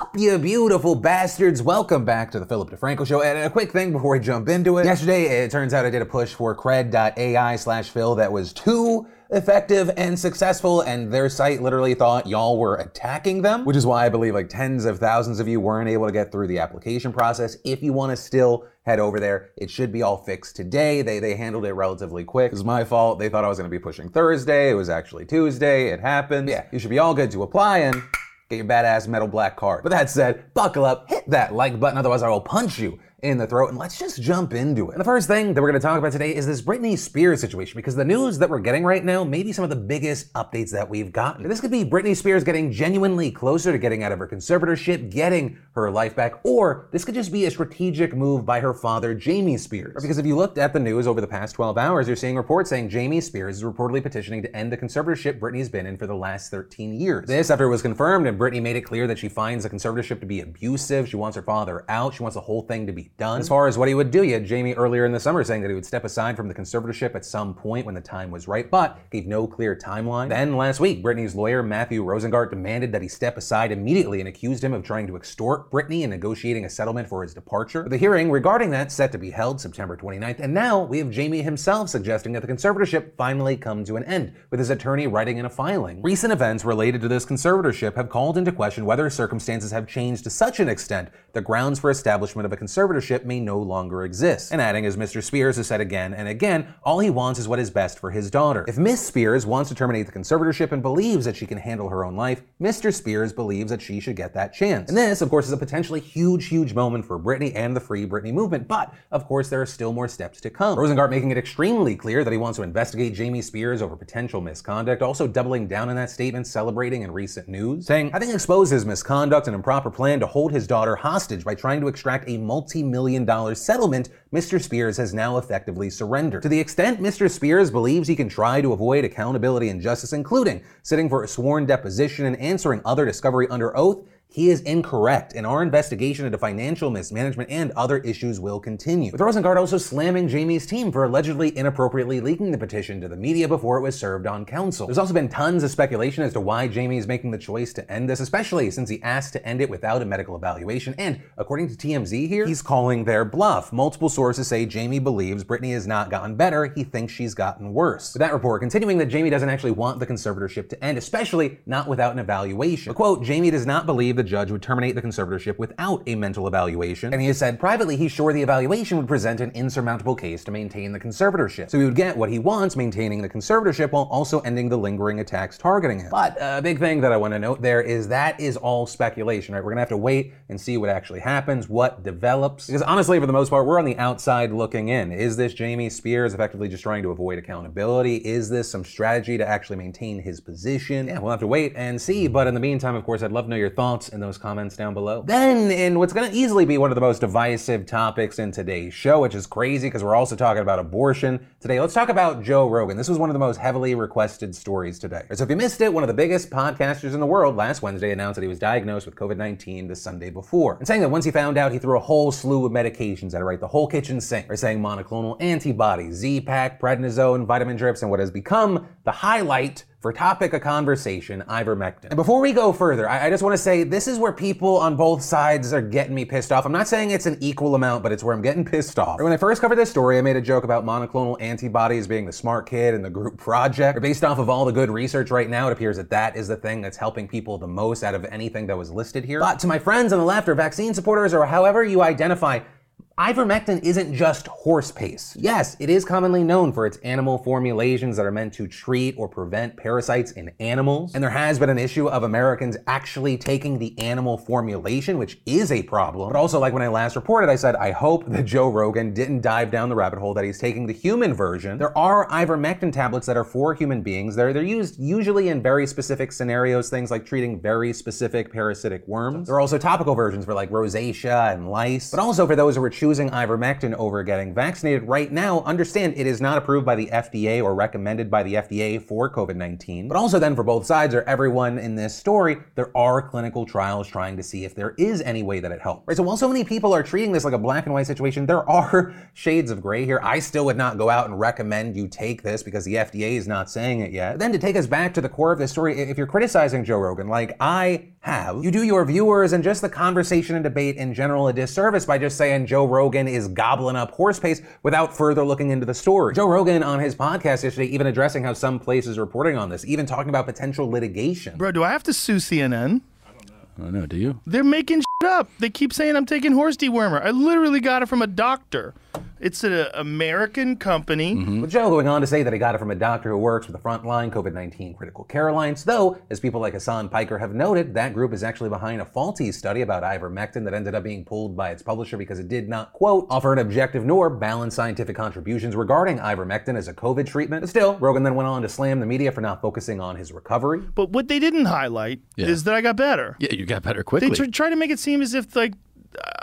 up, you beautiful bastards? Welcome back to the Philip DeFranco Show. And a quick thing before we jump into it. Yesterday, it turns out I did a push for cred.ai slash Phil that was too effective and successful, and their site literally thought y'all were attacking them, which is why I believe like tens of thousands of you weren't able to get through the application process. If you want to still head over there, it should be all fixed today. They they handled it relatively quick. It was my fault. They thought I was going to be pushing Thursday. It was actually Tuesday. It happened. Yeah, you should be all good to apply and get your badass metal black card. But that said, buckle up, hit that like button, otherwise I will punch you in the throat, and let's just jump into it. And the first thing that we're gonna talk about today is this Britney Spears situation, because the news that we're getting right now may be some of the biggest updates that we've gotten. This could be Britney Spears getting genuinely closer to getting out of her conservatorship, getting her life back, or this could just be a strategic move by her father, Jamie Spears. Because if you looked at the news over the past 12 hours, you're seeing reports saying Jamie Spears is reportedly petitioning to end the conservatorship Britney's been in for the last 13 years. This after it was confirmed and Britney made it clear that she finds the conservatorship to be abusive, she wants her father out, she wants the whole thing to be done. As far as what he would do, you had Jamie earlier in the summer saying that he would step aside from the conservatorship at some point when the time was right, but gave no clear timeline. Then last week, Britney's lawyer, Matthew Rosengart, demanded that he step aside immediately and accused him of trying to extort Britney and negotiating a settlement for his departure. The hearing regarding that set to be held September 29th, and now we have Jamie himself suggesting that the conservatorship finally come to an end, with his attorney writing in a filing. Recent events related to this conservatorship have called into question whether circumstances have changed to such an extent that grounds for establishment of a conservatorship may no longer exist. And adding, as Mr. Spears has said again and again, all he wants is what is best for his daughter. If Miss Spears wants to terminate the conservatorship and believes that she can handle her own life, Mr. Spears believes that she should get that chance. And this, of course, is a potentially huge, huge moment for Britney and the Free Britney movement. But, of course, there are still more steps to come. Rosengart making it extremely clear that he wants to investigate Jamie Spears over potential misconduct, also doubling down on that statement, celebrating in recent news, saying, I think exposes his misconduct and improper plan to hold his daughter hostage by trying to extract a multi-million dollar settlement Mr. Spears has now effectively surrendered. To the extent Mr. Spears believes he can try to avoid accountability and justice, including sitting for a sworn deposition and answering other discovery under oath, he is incorrect, and our investigation into financial mismanagement and other issues will continue. With Rosengart also slamming Jamie's team for allegedly inappropriately leaking the petition to the media before it was served on counsel. There's also been tons of speculation as to why Jamie is making the choice to end this, especially since he asked to end it without a medical evaluation, and according to TMZ here, he's calling their bluff. Multiple sources say Jamie believes Britney has not gotten better, he thinks she's gotten worse. With that report continuing that Jamie doesn't actually want the conservatorship to end, especially not without an evaluation. Quote, Jamie does not believe the judge would terminate the conservatorship without a mental evaluation, and he has said privately he's sure the evaluation would present an insurmountable case to maintain the conservatorship. So he would get what he wants, maintaining the conservatorship while also ending the lingering attacks targeting him. But a big thing that I want to note there is that is all speculation, right? We're gonna have to wait and see what actually happens, what develops. Because honestly, for the most part, we're on the outside looking in. Is this Jamie Spears effectively just trying to avoid accountability? Is this some strategy to actually maintain his position? Yeah, we'll have to wait and see. But in the meantime, of course, I'd love to know your thoughts in those comments down below. Then, in what's going to easily be one of the most divisive topics in today's show, which is crazy because we're also talking about abortion today, let's talk about Joe Rogan. This was one of the most heavily requested stories today. So, if you missed it, one of the biggest podcasters in the world last Wednesday announced that he was diagnosed with COVID 19 the Sunday before. And saying that once he found out, he threw a whole slew of medications at it, right? The whole kitchen sink. Or saying monoclonal antibodies, Z Pack, prednisone, vitamin drips, and what has become the highlight for topic of conversation, ivermectin. And before we go further, I, I just want to say this is where people on both sides are getting me pissed off. I'm not saying it's an equal amount, but it's where I'm getting pissed off. When I first covered this story, I made a joke about monoclonal antibodies being the smart kid in the group project. Or based off of all the good research right now, it appears that that is the thing that's helping people the most out of anything that was listed here. But to my friends on the left or vaccine supporters or however you identify, Ivermectin isn't just horse paste. Yes, it is commonly known for its animal formulations that are meant to treat or prevent parasites in animals. And there has been an issue of Americans actually taking the animal formulation, which is a problem. But also, like when I last reported, I said, I hope that Joe Rogan didn't dive down the rabbit hole that he's taking the human version. There are ivermectin tablets that are for human beings. They're, they're used usually in very specific scenarios, things like treating very specific parasitic worms. There are also topical versions for like rosacea and lice, but also for those who are choosing choosing ivermectin over getting vaccinated right now, understand it is not approved by the FDA or recommended by the FDA for COVID 19. But also, then, for both sides or everyone in this story, there are clinical trials trying to see if there is any way that it helps. Right? So, while so many people are treating this like a black and white situation, there are shades of gray here. I still would not go out and recommend you take this because the FDA is not saying it yet. Then, to take us back to the core of this story, if you're criticizing Joe Rogan, like I have, you do your viewers and just the conversation and debate in general a disservice by just saying Joe Rogan is gobbling up horse pace without further looking into the story. Joe Rogan on his podcast yesterday even addressing how some places are reporting on this, even talking about potential litigation. Bro, do I have to sue CNN? I don't know. I Do you? They're making shit up. They keep saying I'm taking horse dewormer. I literally got it from a doctor. It's an American company. Mm-hmm. With Joe going on to say that he got it from a doctor who works with the frontline COVID 19 critical care alliance, though, as people like Hasan Piker have noted, that group is actually behind a faulty study about ivermectin that ended up being pulled by its publisher because it did not, quote, offer an objective nor balanced scientific contributions regarding ivermectin as a COVID treatment. But still, Rogan then went on to slam the media for not focusing on his recovery. But what they didn't highlight Yeah. is that I got better. Yeah, you got better They quickly. tr- try to make it seem as if like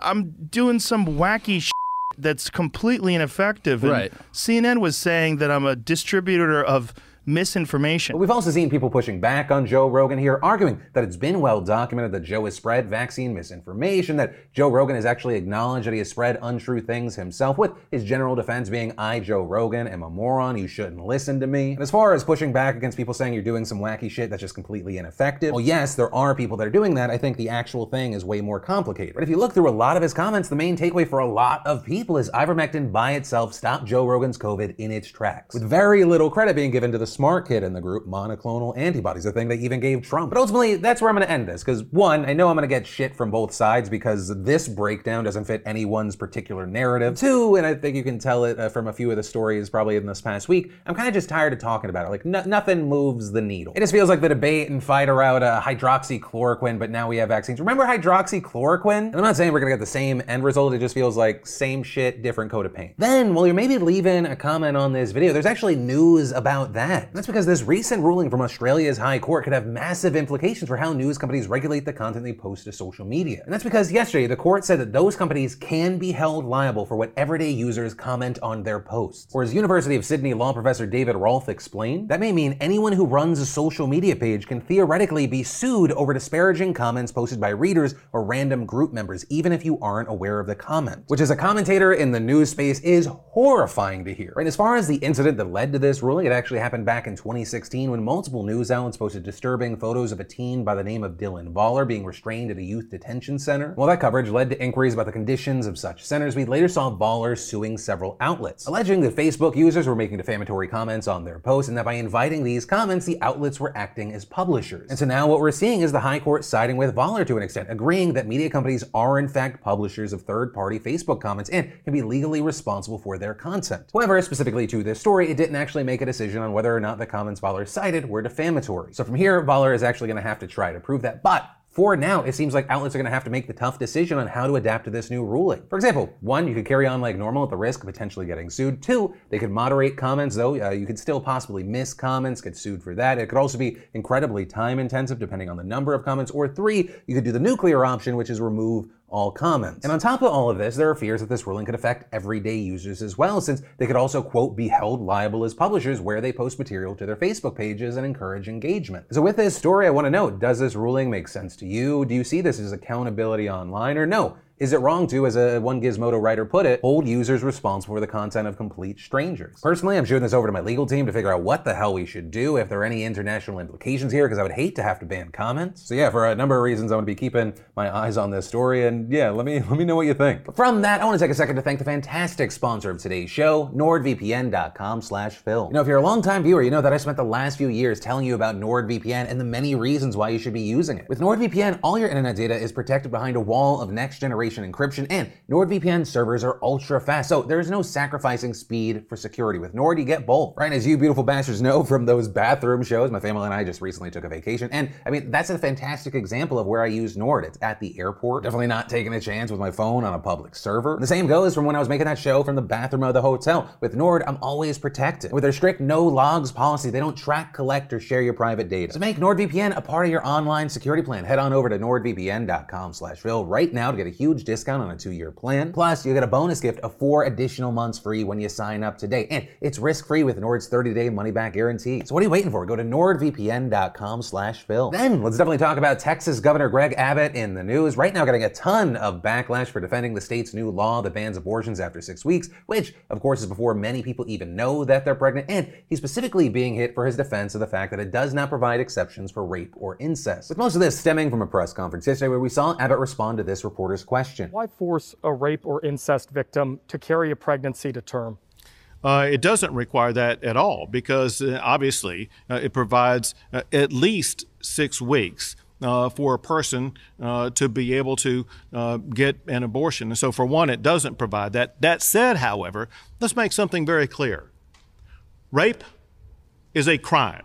I'm doing some wacky shit that's completely ineffective. And Right. CNN was saying that I'm a distributor of misinformation. We've also seen people pushing back on Joe Rogan here, arguing that it's been well documented that Joe has spread vaccine misinformation, that Joe Rogan has actually acknowledged that he has spread untrue things himself, with his general defense being, I, Joe Rogan, am a moron, you shouldn't listen to me. And as far as pushing back against people saying you're doing some wacky shit that's just completely ineffective, well, yes, there are people that are doing that. I think the actual thing is way more complicated. But if you look through a lot of his comments, the main takeaway for a lot of people is ivermectin by itself stopped Joe Rogan's COVID in its tracks, with very little credit being given to the smart kid in the group, monoclonal antibodies, the thing they even gave Trump. But ultimately, that's where I'm going to end this, because one, I know I'm going to get shit from both sides because this breakdown doesn't fit anyone's particular narrative. Two, and I think you can tell it uh, from a few of the stories probably in this past week, I'm kind of just tired of talking about it. Like, no- nothing moves the needle. It just feels like the debate and fight around uh, hydroxychloroquine, but now we have vaccines. Remember hydroxychloroquine? And I'm not saying we're going to get the same end result, it just feels like same shit, different coat of paint. Then, while you're maybe leaving a comment on this video, there's actually news about that. That's because this recent ruling from Australia's High Court could have massive implications for how news companies regulate the content they post to social media. And that's because yesterday the court said that those companies can be held liable for what everyday users comment on their posts. Or as University of Sydney law professor David Rolph explained, that may mean anyone who runs a social media page can theoretically be sued over disparaging comments posted by readers or random group members, even if you aren't aware of the comment. Which as a commentator in the news space is horrifying to hear. Right, as far as the incident that led to this ruling, it actually happened back in 2016 when multiple news outlets posted disturbing photos of a teen by the name of Dylan Voller being restrained at a youth detention center. While that coverage led to inquiries about the conditions of such centers, we later saw Voller suing several outlets, alleging that Facebook users were making defamatory comments on their posts and that by inviting these comments, the outlets were acting as publishers. And so now what we're seeing is the High Court siding with Voller to an extent, agreeing that media companies are in fact publishers of third-party Facebook comments and can be legally responsible for their content. However, specifically to this story, it didn't actually make a decision on whether or not the comments Voller cited were defamatory. So from here, Voller is actually going to have to try to prove that. But for now, it seems like outlets are going to have to make the tough decision on how to adapt to this new ruling. For example, one, you could carry on like normal at the risk of potentially getting sued. Two, they could moderate comments, though uh, you could still possibly miss comments, get sued for that. It could also be incredibly time intensive depending on the number of comments. Or three, you could do the nuclear option, which is remove all comments. And on top of all of this, there are fears that this ruling could affect everyday users as well, since they could also, quote, be held liable as publishers where they post material to their Facebook pages and encourage engagement. So with this story, I want to know, does this ruling make sense to you? Do you see this as accountability online or no? Is it wrong to, as a one Gizmodo writer put it, hold users responsible for the content of complete strangers? Personally, I'm shooting this over to my legal team to figure out what the hell we should do, if there are any international implications here, because I would hate to have to ban comments. So yeah, for a number of reasons, I'm to be keeping my eyes on this story, and yeah, let me let me know what you think. But from that, I want to take a second to thank the fantastic sponsor of today's show, NordVPN.com/Phil. You know, if you're a longtime viewer, you know that I spent the last few years telling you about NordVPN and the many reasons why you should be using it. With NordVPN, all your internet data is protected behind a wall of next-generation encryption, and NordVPN servers are ultra fast, so there's no sacrificing speed for security. With Nord, you get both, right? As you beautiful bastards know from those bathroom shows, my family and I just recently took a vacation, and I mean that's a fantastic example of where I use Nord. It's at the airport, definitely not taking a chance with my phone on a public server. The same goes from when I was making that show from the bathroom of the hotel. With Nord, I'm always protected. With their strict no logs policy, they don't track, collect, or share your private data. So make NordVPN a part of your online security plan. Head on over to nordvpn.com/phil right now to get a huge huge discount on a two-year plan. Plus, you get a bonus gift of four additional months free when you sign up today. And it's risk-free with Nord's 30-day money-back guarantee. So what are you waiting for? Go to nordvpn.com slash Phil. Then let's definitely talk about Texas Governor Greg Abbott in the news. Right now getting a ton of backlash for defending the state's new law that bans abortions after six weeks, which of course is before many people even know that they're pregnant. And he's specifically being hit for his defense of the fact that it does not provide exceptions for rape or incest. With most of this stemming from a press conference yesterday where we saw Abbott respond to this reporter's question. Why force a rape or incest victim to carry a pregnancy to term? Uh, it doesn't require that at all because uh, obviously uh, it provides uh, at least six weeks. Uh, for a person uh, to be able to get an abortion. And so, for one, it doesn't provide that. That said, however, let's make something very clear rape is a crime,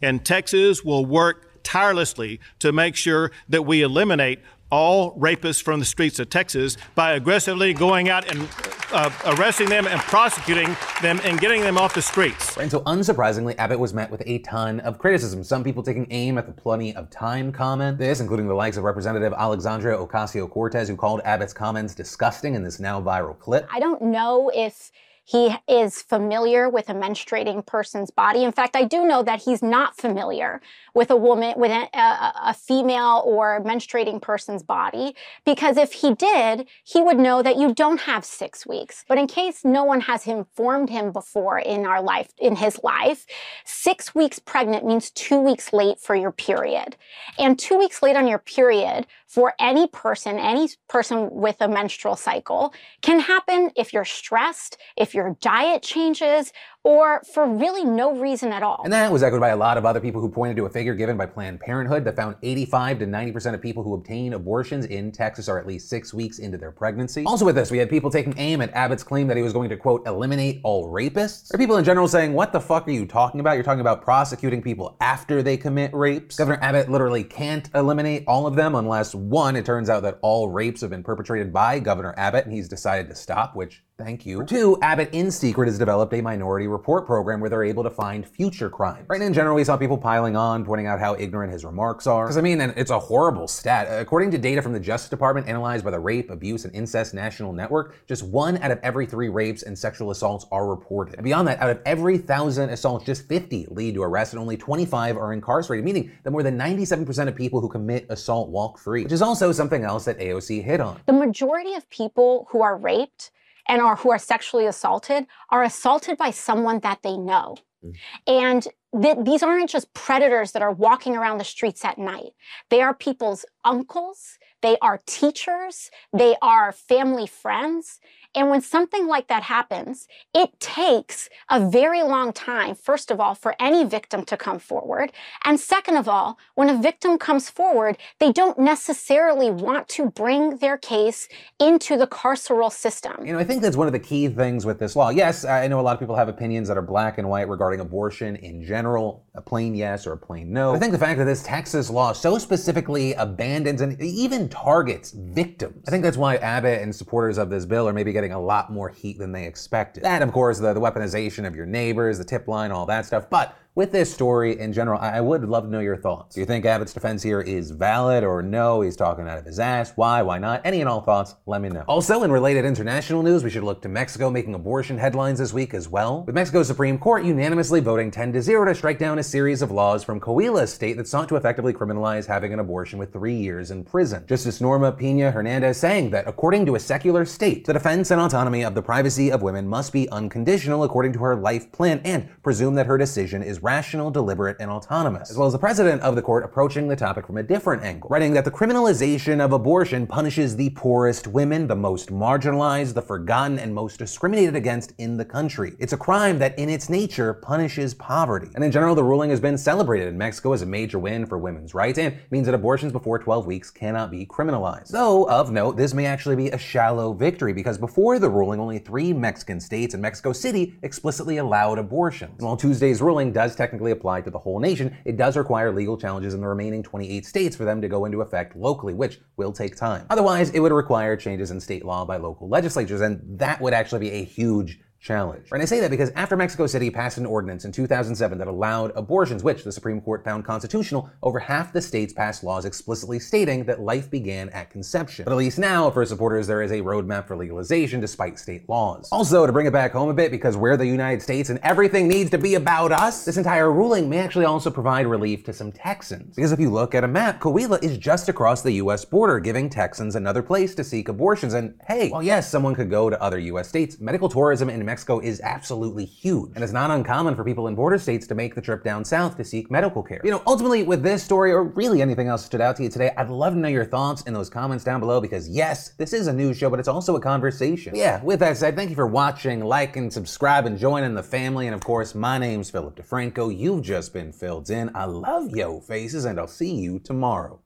and Texas will work tirelessly to make sure that we eliminate all rapists from the streets of Texas by aggressively going out and uh, arresting them and prosecuting them and getting them off the streets. And so, unsurprisingly, Abbott was met with a ton of criticism. Some people taking aim at the plenty of time comment. This, including the likes of Representative Alexandria Ocasio Cortez, who called Abbott's comments disgusting in this now viral clip. I don't know if he is familiar with a menstruating person's body. In fact, I do know that he's not familiar with a woman, with a, a, a, female or menstruating person's body, because if he did, he would know that you don't have six weeks. But in case no one has informed him before in our life, in his life, six weeks pregnant means two weeks late for your period. And two weeks late on your period for any person, any person with a menstrual cycle can happen if you're stressed, if your diet changes, or for really no reason at all. And that was echoed by a lot of other people who pointed to a figure given by Planned Parenthood that found 85 to 90% of people who obtain abortions in Texas are at least six weeks into their pregnancy. Also with this, we had people taking aim at Abbott's claim that he was going to, quote, eliminate all rapists. Or people in general saying, what the fuck are you talking about? You're talking about prosecuting people after they commit rapes. Governor Abbott literally can't eliminate all of them unless, one, it turns out that all rapes have been perpetrated by Governor Abbott and he's decided to stop, which Thank you. Two, Abbott in secret has developed a minority report program where they're able to find future crimes. Right in general, we saw people piling on, pointing out how ignorant his remarks are. Because I mean, and it's a horrible stat. According to data from the Justice Department analyzed by the Rape, Abuse, and Incest National Network, just one out of every three rapes and sexual assaults are reported. And beyond that, out of every thousand assaults, just 50 lead to arrest and only 25 are incarcerated, meaning that more than 97% of people who commit assault walk free, which is also something else that AOC hit on. The majority of people who are raped and are who are sexually assaulted are assaulted by someone that they know. Mm. And th- these aren't just predators that are walking around the streets at night. They are people's uncles, they are teachers, they are family friends, and when something like that happens, it takes a very long time, first of all, for any victim to come forward. And second of all, when a victim comes forward, they don't necessarily want to bring their case into the carceral system. You know, I think that's one of the key things with this law. Yes, I know a lot of people have opinions that are black and white regarding abortion in general, a plain yes or a plain no. But I think the fact that this Texas law so specifically abandons and even targets victims, I think that's why Abbott and supporters of this bill are maybe getting getting a lot more heat than they expected. And of course, the, the weaponization of your neighbors, the tip line, all that stuff. But with this story in general, I would love to know your thoughts. Do you think Abbott's defense here is valid or no? He's talking out of his ass. Why? Why not? Any and all thoughts, let me know. Also, in related international news, we should look to Mexico making abortion headlines this week as well. With Mexico's Supreme Court unanimously voting 10 to 0 to strike down a series of laws from Coahuila state that sought to effectively criminalize having an abortion with three years in prison. Justice Norma Pina Hernandez saying that according to a secular state, the defense and autonomy of the privacy of women must be unconditional according to her life plan and presume that her decision is rational, deliberate, and autonomous, as well as the president of the court approaching the topic from a different angle, writing that the criminalization of abortion punishes the poorest women, the most marginalized, the forgotten, and most discriminated against in the country. It's a crime that in its nature punishes poverty. And in general, the ruling has been celebrated in Mexico as a major win for women's rights and means that abortions before 12 weeks cannot be criminalized. Though, of note, this may actually be a shallow victory because before the ruling, only three Mexican states and Mexico City explicitly allowed abortions. And while Tuesday's ruling does technically apply to the whole nation, it does require legal challenges in the remaining 28 states for them to go into effect locally, which will take time. Otherwise, it would require changes in state law by local legislatures, and that would actually be a huge challenge. And I say that because after Mexico City passed an ordinance in 2007 that allowed abortions, which the Supreme Court found constitutional, over half the states passed laws explicitly stating that life began at conception. But at least now, for supporters, there is a roadmap for legalization despite state laws. Also, to bring it back home a bit, because we're the United States and everything needs to be about us, this entire ruling may actually also provide relief to some Texans. Because if you look at a map, Coahuila is just across the US border, giving Texans another place to seek abortions. And hey, well, yes, someone could go to other US states, medical tourism in Mexico is absolutely huge. And it's not uncommon for people in border states to make the trip down south to seek medical care. You know, ultimately, with this story, or really anything else stood out to you today, I'd love to know your thoughts in those comments down below because yes, this is a news show, but it's also a conversation. But yeah, with that said, thank you for watching, like and subscribe, and joining the family. And of course, my name's Philip DeFranco. You've just been filled in. I love yo faces, and I'll see you tomorrow.